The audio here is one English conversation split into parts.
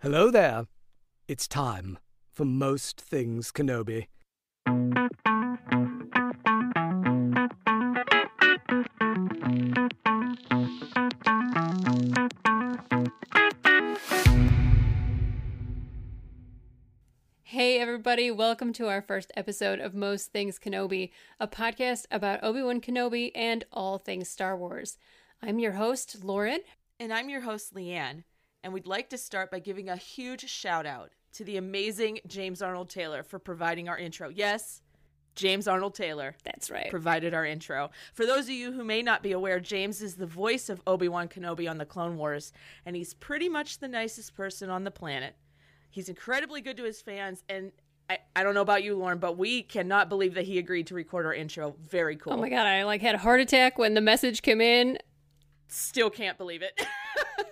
Hello there. It's time for Most Things Kenobi. Hey, everybody, welcome to our first episode of Most Things Kenobi, a podcast about Obi Wan Kenobi and all things Star Wars. I'm your host, Lauren. And I'm your host, Leanne. And we'd like to start by giving a huge shout out to the amazing James Arnold Taylor for providing our intro. Yes, James Arnold Taylor That's right. provided our intro. For those of you who may not be aware, James is the voice of Obi Wan Kenobi on the Clone Wars, and he's pretty much the nicest person on the planet. He's incredibly good to his fans, and I, I don't know about you, Lauren, but we cannot believe that he agreed to record our intro. Very cool. Oh my god, I like had a heart attack when the message came in. Still can't believe it.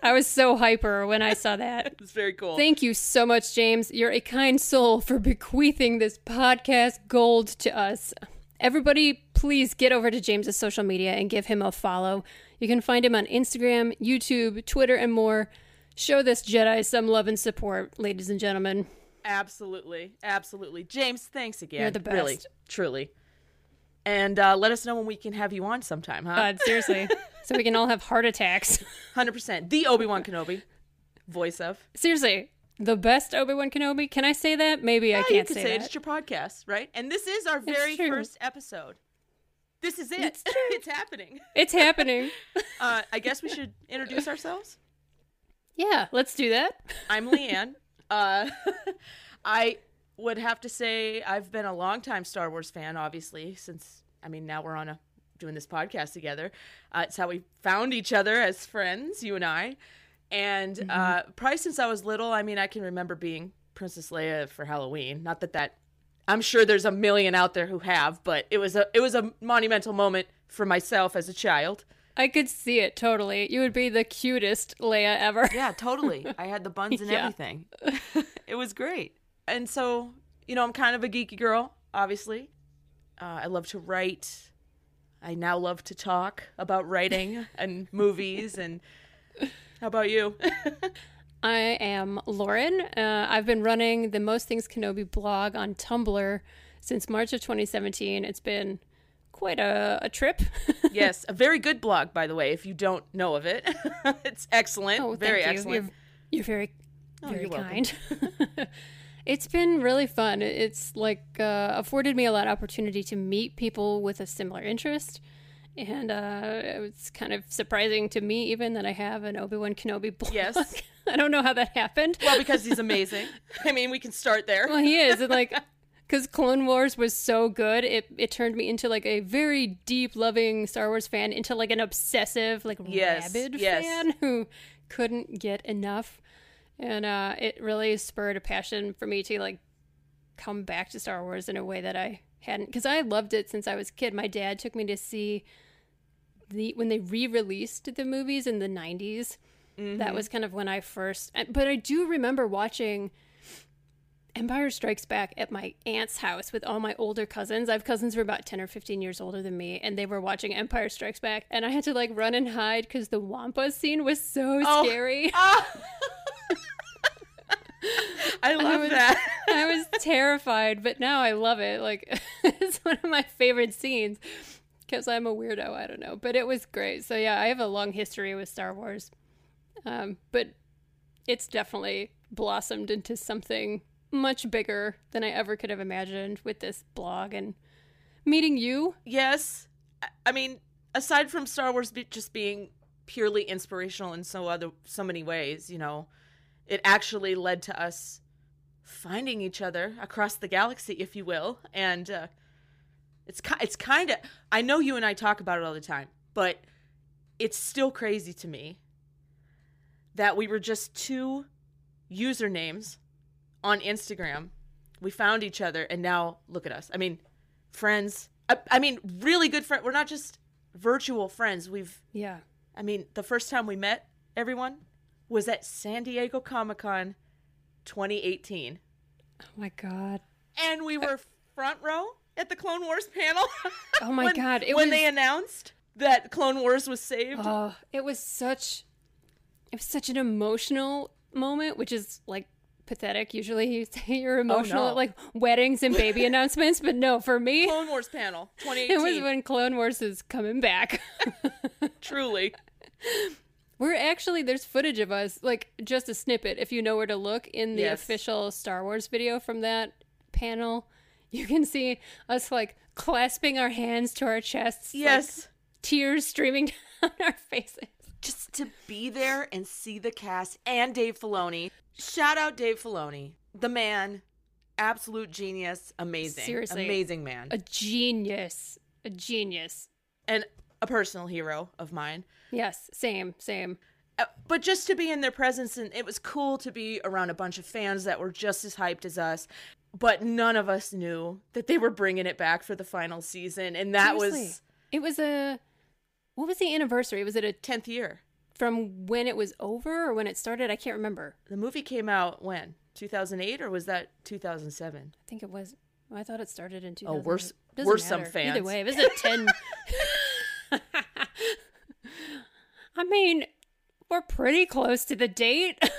I was so hyper when I saw that. it's very cool. Thank you so much, James. You're a kind soul for bequeathing this podcast gold to us. Everybody, please get over to James's social media and give him a follow. You can find him on Instagram, YouTube, Twitter, and more. Show this Jedi some love and support, ladies and gentlemen. Absolutely. Absolutely. James, thanks again. You're the best. Really, truly. And uh, let us know when we can have you on sometime, huh? God, seriously. so we can all have heart attacks. 100%. The Obi Wan Kenobi voice of. seriously, the best Obi Wan Kenobi. Can I say that? Maybe I can't you can say, say, it. that. It's your podcast, right? And this is our very first episode. This is it. It's It's, happening. It's happening. Uh, I guess we should introduce ourselves. yeah, let's do that. I'm Leanne. Uh, I would have to say I've been a longtime Star Wars fan, obviously, since I mean now we're on a doing this podcast together. Uh, it's how we found each other as friends, you and I. And uh, probably since I was little, I mean, I can remember being Princess Leia for Halloween. Not that that I'm sure there's a million out there who have, but it was a it was a monumental moment for myself as a child. I could see it totally. You would be the cutest Leia ever. Yeah, totally. I had the buns and Yeah. everything. it was great. And so, you know, I'm kind of a geeky girl, obviously. Uh, I love to write. I now love to talk about writing and movies. And how about you? I am Lauren. Uh, I've been running the Most Things Kenobi blog on Tumblr since March of 2017. It's been quite a, a trip. yes, a very good blog, by the way, if you don't know of it. it's excellent. Oh, very you. excellent. You're, you're very, Oh, very you're kind. It's been really fun. It's like uh, afforded me a lot of opportunity to meet people with a similar interest. And uh, it's kind of surprising to me, even that I have an Obi Wan Kenobi blog. Yes. I don't know how that happened. Well, because he's amazing. I mean, we can start there. Well, he is. And like, because Clone Wars was so good, it, it turned me into like a very deep, loving Star Wars fan, into like an obsessive, like Yes, rabid yes. fan who couldn't get enough. And uh, it really spurred a passion for me to like come back to Star Wars in a way that I hadn't, because I loved it since I was a kid. My dad took me to see the when they re-released the movies in the 90s. That was kind of when I first, but I do remember watching. Empire Strikes Back at my aunt's house with all my older cousins. I have cousins who are about 10 or 15 years older than me, and they were watching Empire Strikes Back. And I had to like run and hide because the Wampa scene was so Oh. scary. Ah! I love was- that. I was terrified, but now I love it. Like, it's one of my favorite scenes because I'm a weirdo. I don't know. But it was great. So, yeah, I have a long history with Star Wars. Um, but it's definitely blossomed into something much bigger than I ever could have imagined with this blog and meeting you. Yes. I- I mean, aside from Star Wars just being purely inspirational in so other so many ways, you know, it actually led to us finding each other across the galaxy, if you will, and uh, it's ki- it's kind of I know you and I talk about it all the time, but it's still crazy to me that we were just two usernames on Instagram. We found each other, and now look at us. I mean, friends. I, I mean, really good friends. We're not just virtual friends. We've, Yeah. I mean, the first time we met everyone was at San Diego Comic Con 2018. Oh my god. And we uh, were front row at the Clone Wars panel. Oh my when, God, it when was- they announced that Clone Wars was saved. Oh, it was such it was such an emotional moment, which is like pathetic. Usually you say you're oh, emotional no. at like weddings and baby announcements, but no, for me, Clone Wars panel it was when Clone Wars is coming back. Truly. We're actually there's footage of us, like just a snippet. If you know where to look in the Yes. official Star Wars video from that panel, you can see us like clasping our hands to our chests. like, Yes. tears streaming down our faces. just to be there and see the cast and Dave Filoni. Shout out Dave Filoni, the man, absolute genius, amazing, Seriously. amazing man, A genius, a genius. and a personal hero of mine. Yes, same, same. Uh, But just to be in their presence, and it was cool to be around a bunch of fans that were just as hyped as us. But none of us knew that they were bringing it back for the final season, and that Seriously. was It was a. What was the anniversary? Was it a tenth year. from when it was over or when it started? I can't remember. The movie came out when 2008, or was that 2007? I think it was. I thought it started in 2000. Oh, we're we're some fans. Either way, it was a 10. I mean, we're pretty close to the date.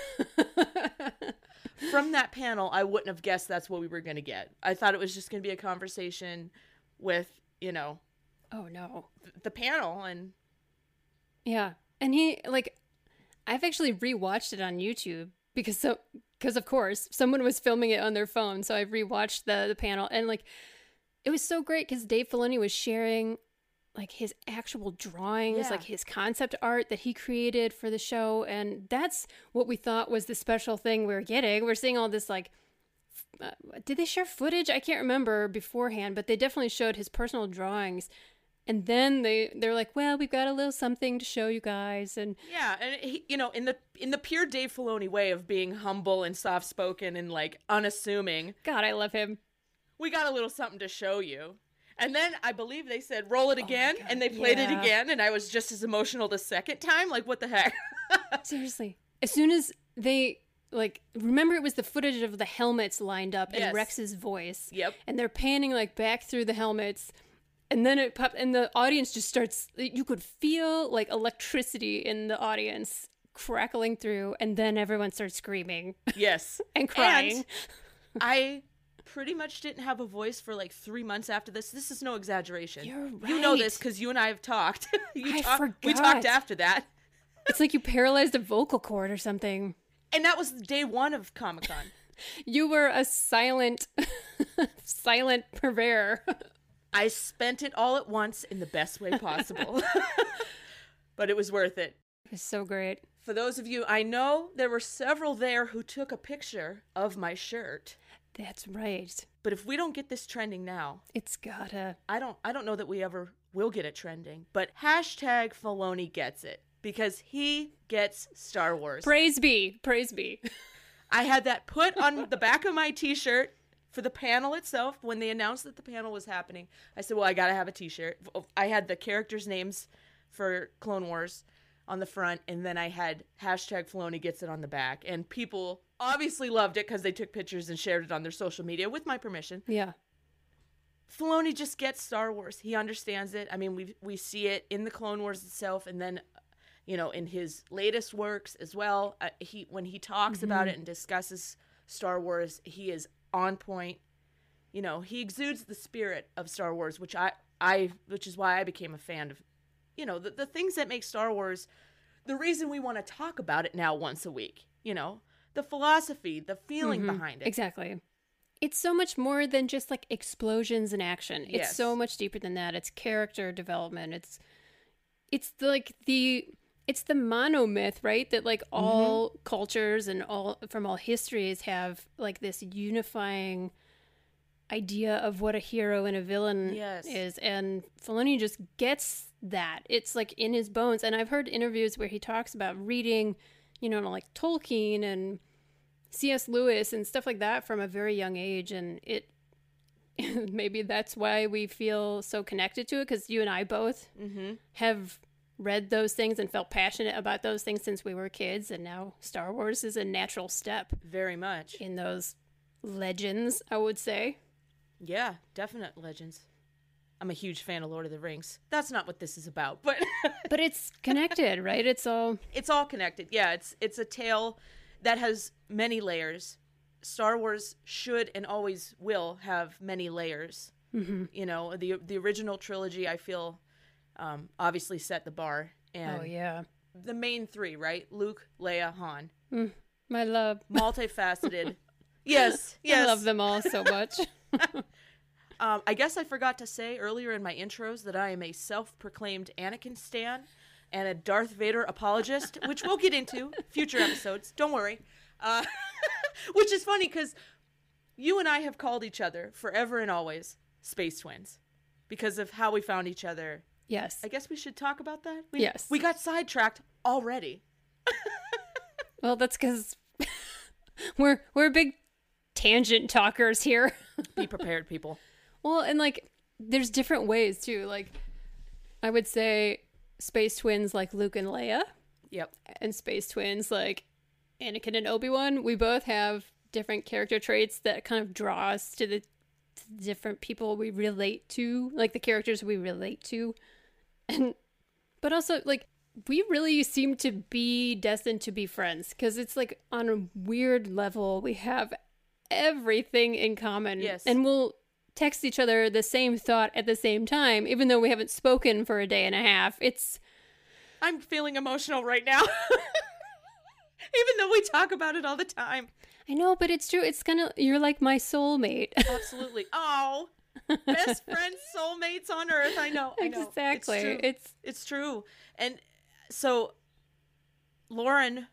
from that panel, I wouldn't have guessed that's what we were going to get. I thought it was just going to be a conversation with, you know, oh no. th- the panel and Yeah. And he like I've actually rewatched it on YouTube because so because of course someone was filming it on their phone, so I rewatched the the panel and like it was so great cuz Dave Filoni was sharing like his actual drawings, Yeah. like his concept art that he created for the show and that's what we thought was the special thing we were getting. We're seeing all this like uh, did they share footage? I can't remember beforehand, but they definitely showed his personal drawings. And then they they're like, "Well, we've got a little something to show you guys." And yeah, and he, you know, in the in the pure Dave Filoni way of being humble and soft spoken and like unassuming, God, I love him. we got a little something to show you. And then I believe they said roll it oh again, God, and they played it again, and I was just as emotional the second time. Like, what the heck? Seriously. As soon as they like remember it was the footage of the helmets lined up and Yes. Rex's voice. Yep. And they're panning like back through the helmets. And then it popped and the audience just starts you could feel like electricity in the audience crackling through and then everyone starts screaming yes, and crying. And I pretty much didn't have a voice for like three months after this. This is no exaggeration. You're right. You know this because you and I have talked. I talk- We talked after that, it's like you paralyzed a vocal cord or something. and that was day one of Comic Con. You were a silent silent purveyor. I spent it all at once in the best way possible, but it was worth it. It was so great. For those of you, I know there were several there who took a picture of my shirt. That's right. But if we don't get this trending now, It's gotta. I don't I don't know that we ever will get it trending. But hashtag Filoni gets it because he gets Star Wars. Praise be. Praise be. I had that put on the back of my T-shirt for the panel itself when they announced that the panel was happening. I said, "Well, I gotta have a T-shirt." Oh, I had the characters' names for Clone Wars on the front, and then I had hashtag Filoni gets it on the back, and people obviously loved it because they took pictures and shared it on their social media with my permission. Yeah. Filoni just gets Star Wars. He understands it. I mean, we we see it in the Clone Wars itself, and then, you know, in his latest works as well. Uh, he when he talks about it and discusses Star Wars, he is on point. You know, he exudes the spirit of Star Wars, which I I which is why I became a fan of. You know, the the things that make Star Wars. The reason we want to talk about it now once a week. You know, the philosophy, the feeling Mhm. behind it. Exactly. It's so much more than just like explosions and action. It's Yes. so much deeper than that. It's character development. It's it's the, like the it's the monomyth, right? That like all cultures and all from all histories have like this unifying idea of what a hero and a villain Yes. is and Filoni just gets that. It's like in his bones and I've heard interviews where he talks about reading, you know, like Tolkien and C.S. Lewis and stuff like that from a very young age, and it maybe that's why we feel so connected to it because you and I both mm-hmm. have read those things and felt passionate about those things since we were kids, and now Star Wars is a natural step Very much. in those legends. I would say. Yeah, definite legends. I'm a huge fan of Lord of the Rings. That's not what this is about, but But it's connected, right? It's all it's all connected. Yeah, it's it's a tale. That has many layers. Star Wars should and always will have many layers. Mm-hmm. You know, the the original trilogy, I feel, um, obviously set the bar, and Oh yeah, the main three, right? Luke, Leia, Han, my love. multifaceted. yes, yes. I love them all so much. Um, I guess I forgot to say earlier in my intros that I am a self-proclaimed Anakin stan and a Darth Vader apologist, which we'll get into future episodes. Don't worry. Uh, which is funny because you and I have called each other forever and always space twins because of how we found each other. yes. I guess we should talk about that. We, Yes. We got sidetracked already. Well, that's because we're we're big tangent talkers here. Be prepared, people. Well, and like there's different ways too. Like I would say space twins like Luke and Leia Yep. and space twins like Anakin and Obi-Wan. We both have different character traits that kind of draw us to the, to the different people we relate to, like the characters we relate to. And but also like we really seem to be destined to be friends because it's like on a weird level we have everything in common Yes. and we'll text each other the same thought at the same time even though we haven't spoken for a day and a half it's I'm feeling emotional right now. Even though we talk about it all the time. i know but it's true it's of you're like my soulmate Absolutely. Oh, best friends, soulmates on earth. I know. I know. exactly It's true. it's It's true. And so, Lauren,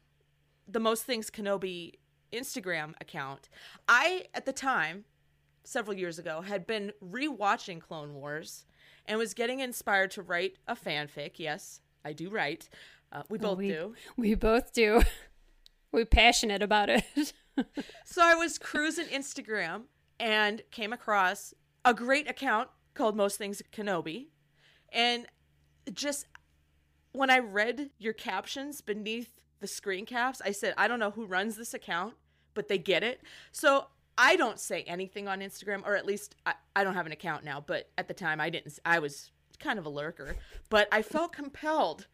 the Most Things Kenobi Instagram account, I, at the time, several years ago, had been rewatching Clone Wars and was getting inspired to write a fanfic. Yes, I do write. Uh, we both we, do. we both do we're passionate about it So I was cruising Instagram and came across a great account called Most Things Kenobi. And just when I read your captions beneath the screen caps, I said, I don't know who runs this account, but they get it. So I don't say anything on Instagram, or at least I, I don't have an account now, but at the time I didn't, I was kind of a lurker. But I felt compelled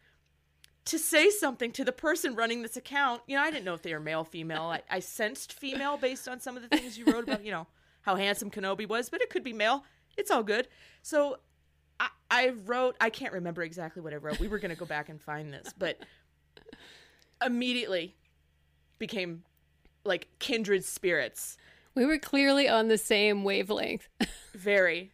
to say something to the person running this account. You know, I didn't know if they were male, female. I, I sensed female based on some of the things you wrote about, you know, how handsome Kenobi was, but it could be male. It's all good. So I, I wrote, I can't remember exactly what I wrote. We were going to go back and find this, but immediately became like kindred spirits. We were clearly on the same wavelength Very.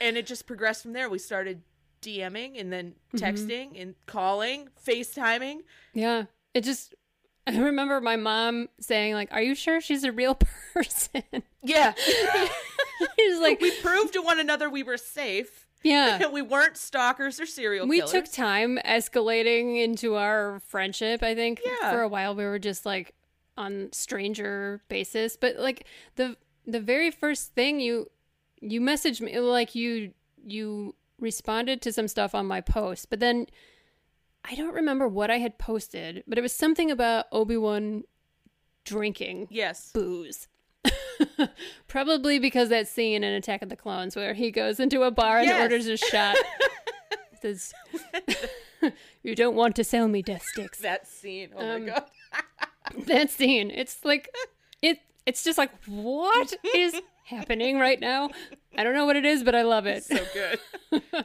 And it just progressed from there. We started DMing and then mm-hmm. texting and calling, FaceTiming. Yeah. It just I remember my mom saying like, "Are you sure she's a real person?" Yeah. She's like, we proved to one another we were safe. "Yeah." we weren't stalkers or serial We killers. took time escalating into our friendship, I think. Yeah. For a while we were just like on stranger basis, but like the the very first thing you you messaged me like you you responded to some stuff on my post, but then I don't remember what I had posted, but it was something about Obi-Wan drinking yes. booze. Probably because that scene in Attack of the Clones where he goes into a bar Yes. and orders a shot. Says, "You don't want to sell me death sticks." That scene. Oh Um, my god. That scene, it's like it. It's just like what is happening right now? I don't know what it is, but I love it. So good.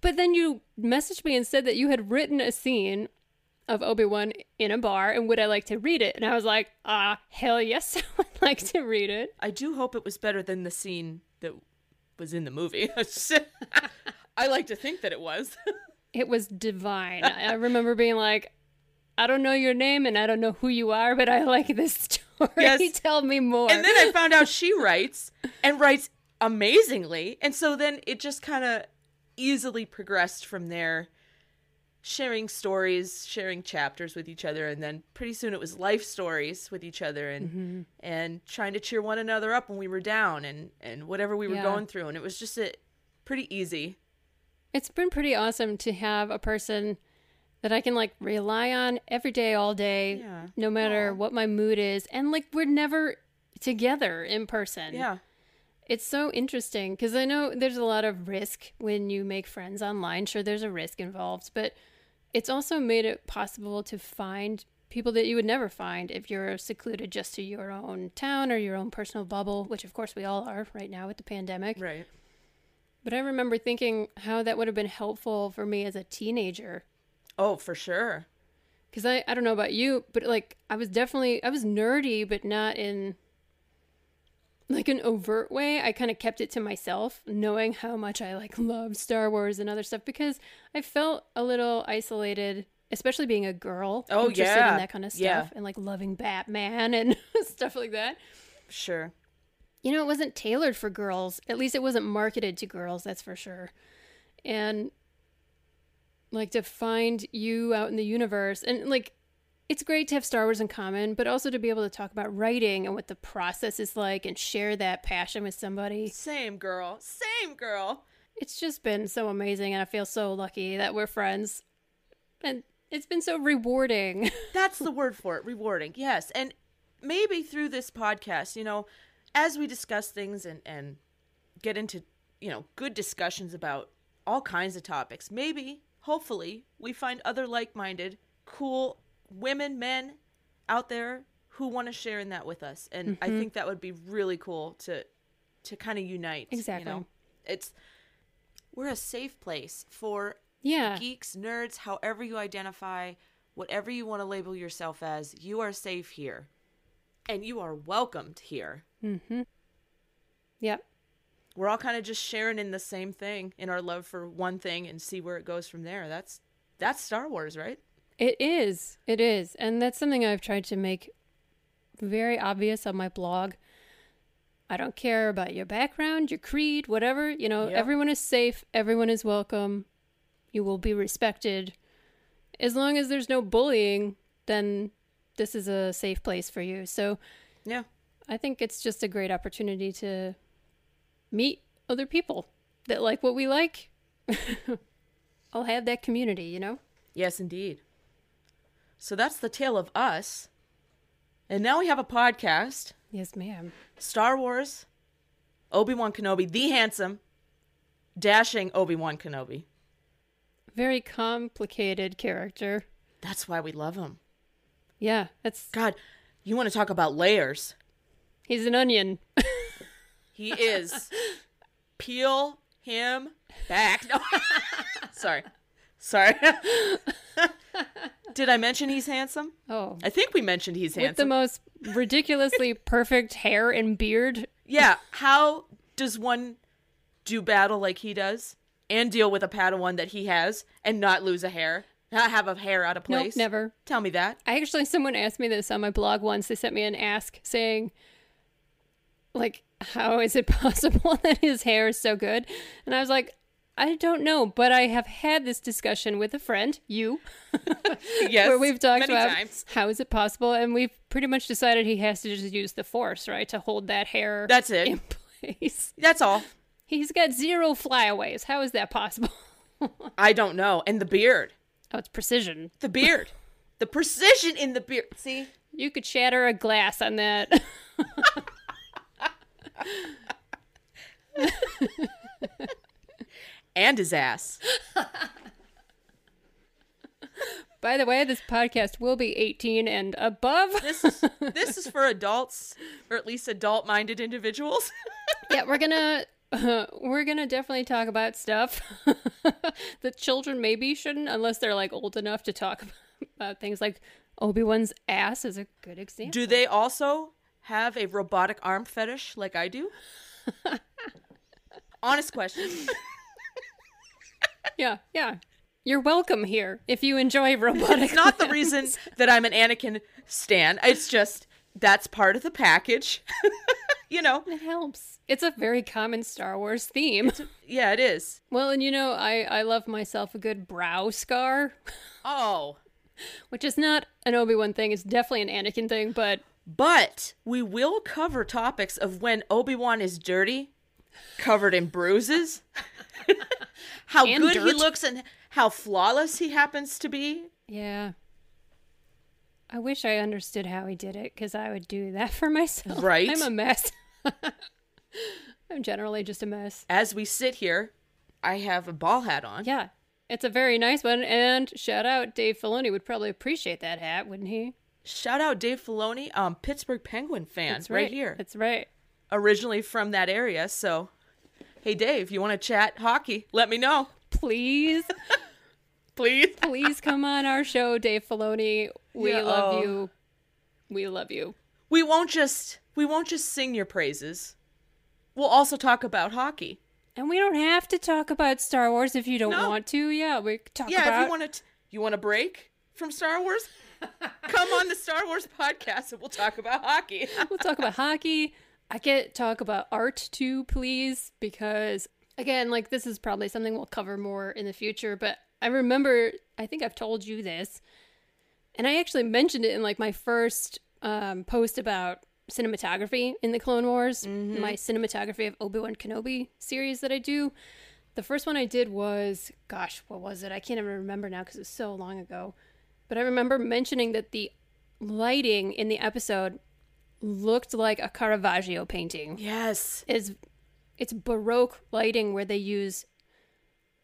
But then you messaged me and said that you had written a scene of Obi Wan in a bar, and would I like to read it? And I was like, ah, hell yes, I would like to read it. I do hope it was better than the scene that was in the movie. I like to think that it was. It was divine. I remember being like, I don't know your name and I don't know who you are, but I like this story. Yes. Tell me more. And then I found out she writes and writes amazingly. And so then it just kind of easily progressed from there, sharing stories, sharing chapters with each other, and then pretty soon it was life stories with each other and Mm-hmm. and trying to cheer one another up when we were down and and whatever we were Yeah. going through. And it was just a pretty easy. it's been pretty awesome to have a person that I can like rely on every day, all day, Yeah. no matter Aw. what my mood is. And like, we're never together in person. Yeah. It's so interesting because I know there's a lot of risk when you make friends online. Sure, there's a risk involved, but it's also made it possible to find people that you would never find if you're secluded just to your own town or your own personal bubble, which of course we all are right now with the pandemic. Right. But I remember thinking how that would have been helpful for me as a teenager. Oh, for sure. Because I, I don't know about you, but like I was definitely, I was nerdy, but not in like an overt way. I kind of kept it to myself, knowing how much I like love Star Wars and other stuff because I felt a little isolated, especially being a girl. Oh, yeah. in that kind of stuff Yeah. and like loving Batman and stuff like that. Sure. You know, it wasn't tailored for girls. At least it wasn't marketed to girls, that's for sure. And like to find you out in the universe and like it's great to have Star Wars in common, but also to be able to talk about writing and what the process is like and share that passion with somebody. Same girl. Same girl. It's just been so amazing and I feel so lucky that we're friends. And it's been so rewarding. That's the word for it. Rewarding. Yes. And maybe through this podcast, you know, as we discuss things and, and get into, you know, good discussions about all kinds of topics, maybe, hopefully, we find other like minded, cool women, men out there who want to share in that with us. And I think that would be really cool to to kind of unite. Exactly. You know? It's we're a safe place for yeah. geeks, nerds, however you identify, whatever you want to label yourself as, you are safe here. And you are welcomed here. Mm-hmm. Yep. We're all kind of just sharing in the same thing in our love for one thing and see where it goes from there. That's that's Star Wars, right? It is. It is. And that's something I've tried to make very obvious on my blog. I don't care about your background, your creed, whatever. You know, Yep. everyone is safe, everyone is welcome, you will be respected. As long as there's no bullying, then this is a safe place for you. So Yeah. I think it's just a great opportunity to meet other people that like what we like. I'll have that community, you know? Yes, indeed. So that's the tale of us. And now we have a podcast, Yes, ma'am. Star Wars, Obi-Wan Kenobi, the handsome, dashing Obi-Wan Kenobi. Very complicated character. That's why we love him. Yeah, that's God, you want to talk about layers? he's an onion. He is. Peel him back. No. Sorry. Sorry. Did I mention he's handsome? Oh, I think we mentioned he's handsome. with the most ridiculously perfect hair and beard. yeah. How does one do battle like he does and deal with a Padawan that he has and not lose a hair? Not have a hair out of Nope, place? never. Tell me that. I actually, someone asked me this on my blog once. They sent me an ask saying, like, how is it possible that his hair is so good? And I was like, I don't know, but I have had this discussion with a friend, you, Yes. where we've talked many about times. how is it possible, and we've pretty much decided he has to just use the force, right, to hold that hair That's it. in place. That's all. He's got zero flyaways. How is that possible? I don't know. And the beard. Oh, it's precision. The beard. the precision in the beard. See? You could shatter a glass on that. And his ass. By the way, this podcast will be 18 and above. This is this is for adults, or at least adult-minded individuals. yeah, we're gonna uh, we're gonna definitely talk about stuff that children maybe shouldn't, unless they're like old enough to talk about things like Obi Wan's ass is a good example. Do they also have a robotic arm fetish like I do? Honest question. Yeah, yeah. You're welcome here if you enjoy robotic. It's not the reason that I'm an Anakin stan. It's just that's part of the package. you know. It helps. It's a very common Star Wars theme. Yeah, it is. Well, and you know, I I love myself a good brow scar, Oh. which is not an Obi Wan thing. It's definitely an Anakin thing, but But we will cover topics of when Obi-Wan is dirty, covered in bruises, how And good he looks and how flawless he happens to be. yeah. I wish I understood how he did it because I would do that for myself. Right. I'm a mess. I'm generally just a mess. As we sit here, I have a ball hat on. Yeah. It's a very nice one, and shout out Dave Filoni would probably appreciate that hat, wouldn't he? Shout out Dave Filoni, um, Pittsburgh Penguin fan, That's right. here, That's right. originally from that area. So, hey Dave, you want to chat hockey? Let me know, Please, please. please come on our show, Dave Filoni. We Yeah, love oh. you. We love you. We won't just we won't just sing your praises. We'll also talk about hockey. And we don't have to talk about Star Wars if you don't No. want to. Yeah, we talk yeah, about if you want to, you want to break from Star Wars, come on the Star Wars podcast and we'll talk about hockey. we'll talk about hockey. I get talk about art too, please, because again, like this is probably something we'll cover more in the future. But I remember, I think I've told you this, and I actually mentioned it in like my first um, post about cinematography in the Clone Wars, my cinematography of Obi Wan Kenobi series that I do. The first one I did was, gosh, what was it? I can't even remember now because it was so long ago. But I remember mentioning that the lighting in the episode looked like a Caravaggio painting. yes, Is it's baroque lighting where they use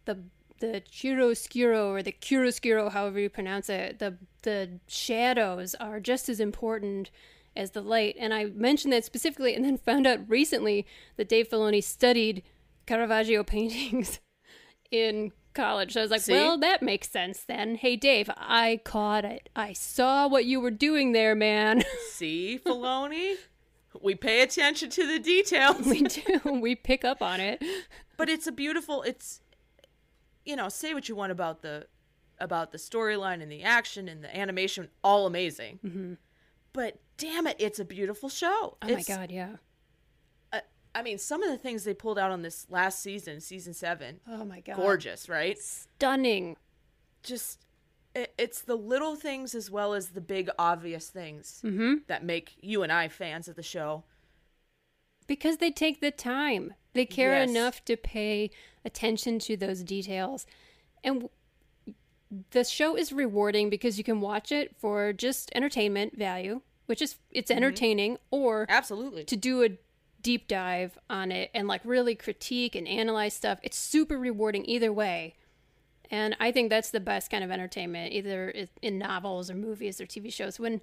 the the chiaroscuro or the chiaroscuro, however you pronounce it. The the shadows are just as important as the light. And I mentioned that specifically, and then found out recently that Dave Filoni studied Caravaggio paintings in college. So I was like, See? well, that makes sense then. Hey, Dave, I caught it. I saw what you were doing there, man. see Filoni, we pay attention to the details. we do. We pick up on it. but it's a beautiful. It's you know, say what you want about the about the storyline and the action and the animation, all amazing. Mm-hmm. But damn it, it's a beautiful show. Oh It's- my god, yeah. I mean, some of the things they pulled out on this last season, season seven, Oh my god. gorgeous, right? Stunning. Just it, it's the little things as well as the big obvious things Mm-hmm. that make you and I fans of the show. Because they take the time. They care Yes. enough to pay attention to those details. And the show is rewarding because you can watch it for just entertainment value, which is it's entertaining, or Absolutely. to do a deep dive on it and like really critique and analyze stuff. It's super rewarding either way. And I think that's the best kind of entertainment, either in novels or movies or TV shows, when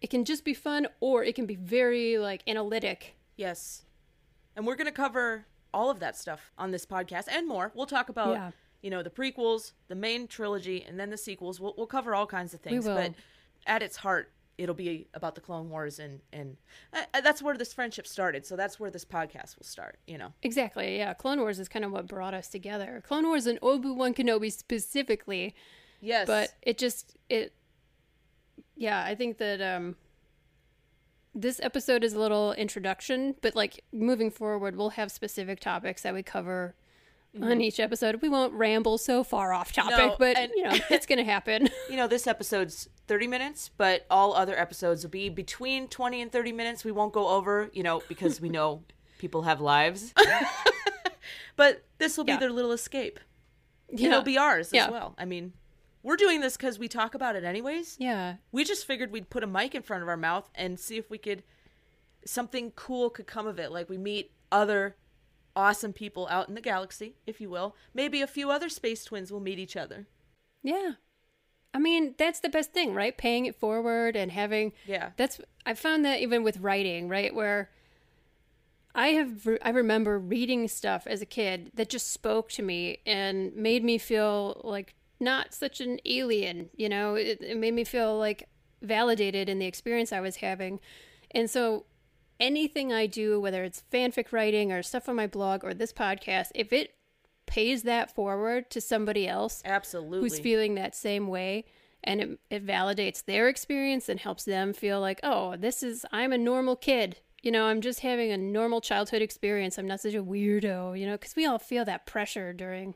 it can just be fun or it can be very like analytic. Yes. And we're going to cover all of that stuff on this podcast and more. We'll talk about, Yeah. you know, the prequels, the main trilogy, and then the sequels. We'll, we'll cover all kinds of things. will. But at its heart, it'll be about the Clone Wars, and, and uh, uh, that's where this friendship started. So that's where this podcast will start, you know. Exactly, yeah. Clone Wars is kind of what brought us together. Clone Wars and Obi Wan Kenobi specifically, Yes. but it just it yeah i think that um this episode is a little introduction but like moving forward we'll have specific topics that we cover on each episode we won't ramble so far off topic Mm-hmm. No, but and- you know it's gonna happen you know, this episode's 30 minutes, but all other episodes will be between 20 and 30 minutes. We won't go over, you know, because we know people have lives. but this will be Yeah. their little escape. yeah It'll be ours Yeah. as well. I mean, we're doing this because we talk about it anyways. yeah We just figured we'd put a mic in front of our mouth and see if we could, something cool could come of it. Like we meet other awesome people out in the galaxy, if you will. Maybe a few other space twins will meet each other. yeah i mean that's the best thing right paying it forward and having Yeah. that's i found that even with writing right where i have i remember reading stuff as a kid that just spoke to me and made me feel like not such an alien you know it, it made me feel like validated in the experience i was having and so anything i do whether it's fanfic writing or stuff on my blog or this podcast if it pays that forward to somebody else Absolutely. who's feeling that same way and it, it validates their experience and helps them feel like oh this is i'm a normal kid you know i'm just having a normal childhood experience i'm not such a weirdo you know because we all feel that pressure during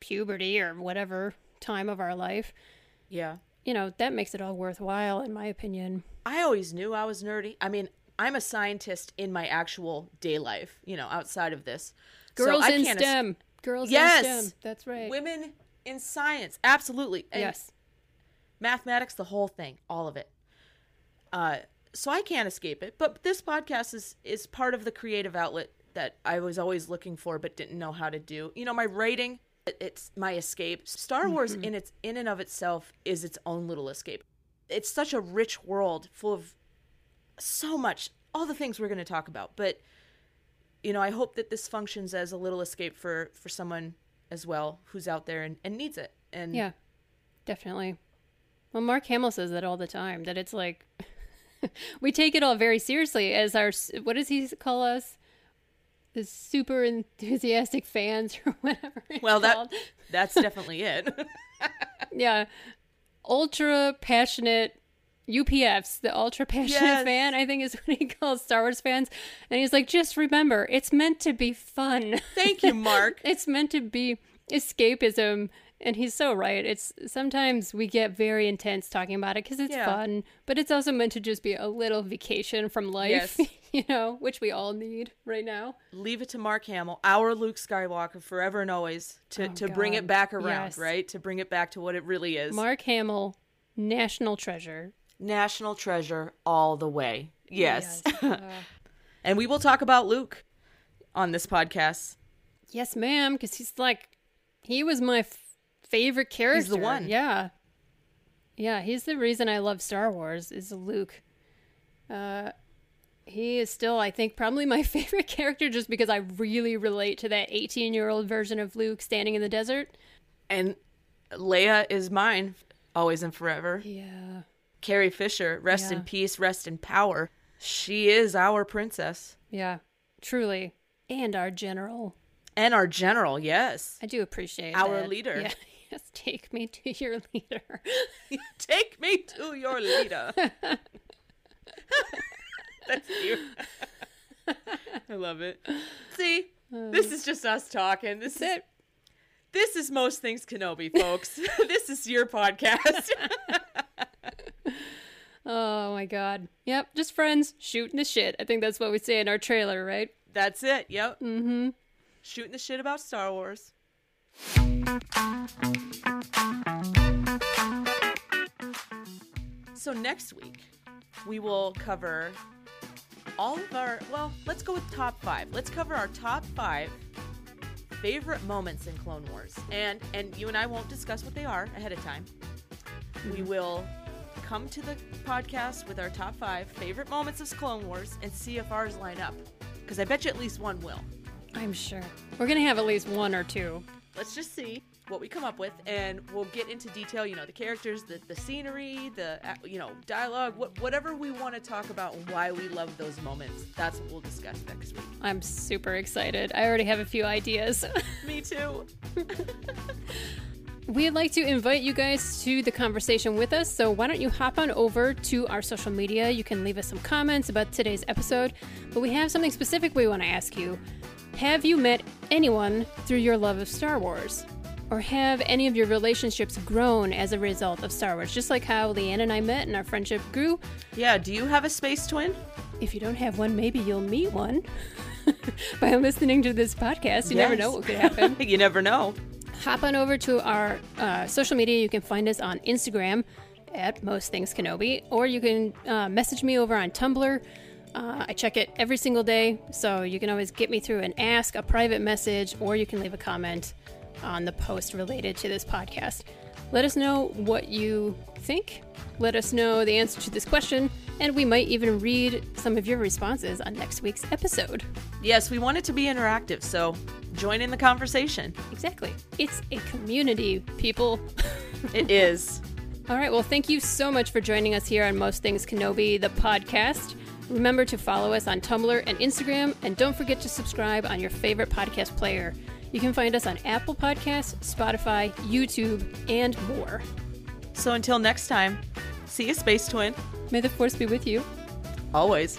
puberty or whatever time of our life yeah. you know that makes it all worthwhile in my opinion I always knew I was nerdy. I mean, I'm a scientist in my actual day life, you know, outside of this. Girls I in stem girls Yes! in stem that's right Women in science, absolutely. And yes Mathematics, the whole thing, all of it. Uh, so I can't escape it. But this podcast is is part of the creative outlet that I was always looking for, but didn't know how to do. You know, my writing It- It's my escape. Star Wars in its in and of itself is its own little escape. It's such a rich world full of so much all the things we're going to talk about. But you know, I hope that this functions as a little escape for for someone as well who's out there and, and needs it. And Yeah, definitely. Well, Mark Hamill says that all the time that it's like we take it all very seriously as our what does he call us? The super enthusiastic fans or whatever. well, that called. that's definitely it. yeah, ultra passionate UPFs, the ultra passionate Yes. fan, I think is what he calls Star Wars fans. And he's like, just remember, it's meant to be fun. Thank you, Mark. it's meant to be escapism. And he's so right. It's sometimes we get very intense talking about it because it's Yeah. fun, but it's also meant to just be a little vacation from life, Yes. you know, which we all need right now. Leave it to Mark Hamill, our Luke Skywalker, forever and always, to, Oh, to bring it back around, Yes. right? To bring it back to what it really is. Mark Hamill, national treasure. National treasure all the way. Yes. Uh, and we will talk about Luke on this podcast. Yes, ma'am, because he's like, he was my f- favorite character. He's the one. Yeah. Yeah, he's the reason I love Star Wars, is Luke. Uh, he is still, I think, probably my favorite character just because I really relate to that 18 year old version of Luke standing in the desert. And Leia is mine, always and forever. Yeah. Carrie Fisher, rest in peace, rest in power. She is our princess. Yeah, truly. And our general. And our general, yes. I do appreciate Our that. leader. Yeah. Yes, take me to your leader. Take me to your leader. That's you. I love it. See, this is just us talking. This is it. This is most things Kenobi, folks. this is your podcast. Oh my god. Yep, just friends shooting the shit. I think that's what we say in our trailer, right? That's it. Yep. Mm-hmm. Shooting the shit about Star Wars. So next week we will cover all of our well, let's go with top five. Let's cover our top five favorite moments in Clone Wars. And and you and I won't discuss what they are ahead of time. We will come to the podcast with our top five favorite moments of Clone Wars and see if ours line up. Because I bet you at least one will. I'm sure. We're gonna have at least one or two. Let's just see what we come up with, and we'll get into detail. You know, the characters, the, the scenery, the uh, you know dialogue, what, whatever we want to talk about, why we love those moments. That's what we'll discuss next week. I'm super excited. I already have a few ideas. Me too. We'd like to invite you guys to the conversation with us, so why don't you hop on over to our social media? You can leave us some comments about today's episode, but we have something specific we want to ask you. Have you met anyone through your love of Star Wars? Or have any of your relationships grown as a result of Star Wars? Just like how Leanne and I met and our friendship grew. Yeah. Do you have a space twin? If you don't have one, maybe you'll meet one by listening to this podcast. You never know what could happen. you never know. Hop on over to our uh, social media. You can find us on Instagram at Most Things Kenobi, or you can uh, message me over on Tumblr. Uh, I check it every single day, so you can always get me through and ask a private message, or you can leave a comment on the post related to this podcast. Let us know what you think. Let us know the answer to this question, and we might even read some of your responses on next week's episode. Yes, we want it to be interactive, so join in the conversation. Exactly. It's a community, people. It is. All right. Well, thank you so much for joining us here on Most Things Kenobi, the podcast. Remember to follow us on Tumblr and Instagram, and don't forget to subscribe on your favorite podcast player. You can find us on Apple Podcasts, Spotify, YouTube, and more. So until next time, see you, space twin. May the Force be with you. Always.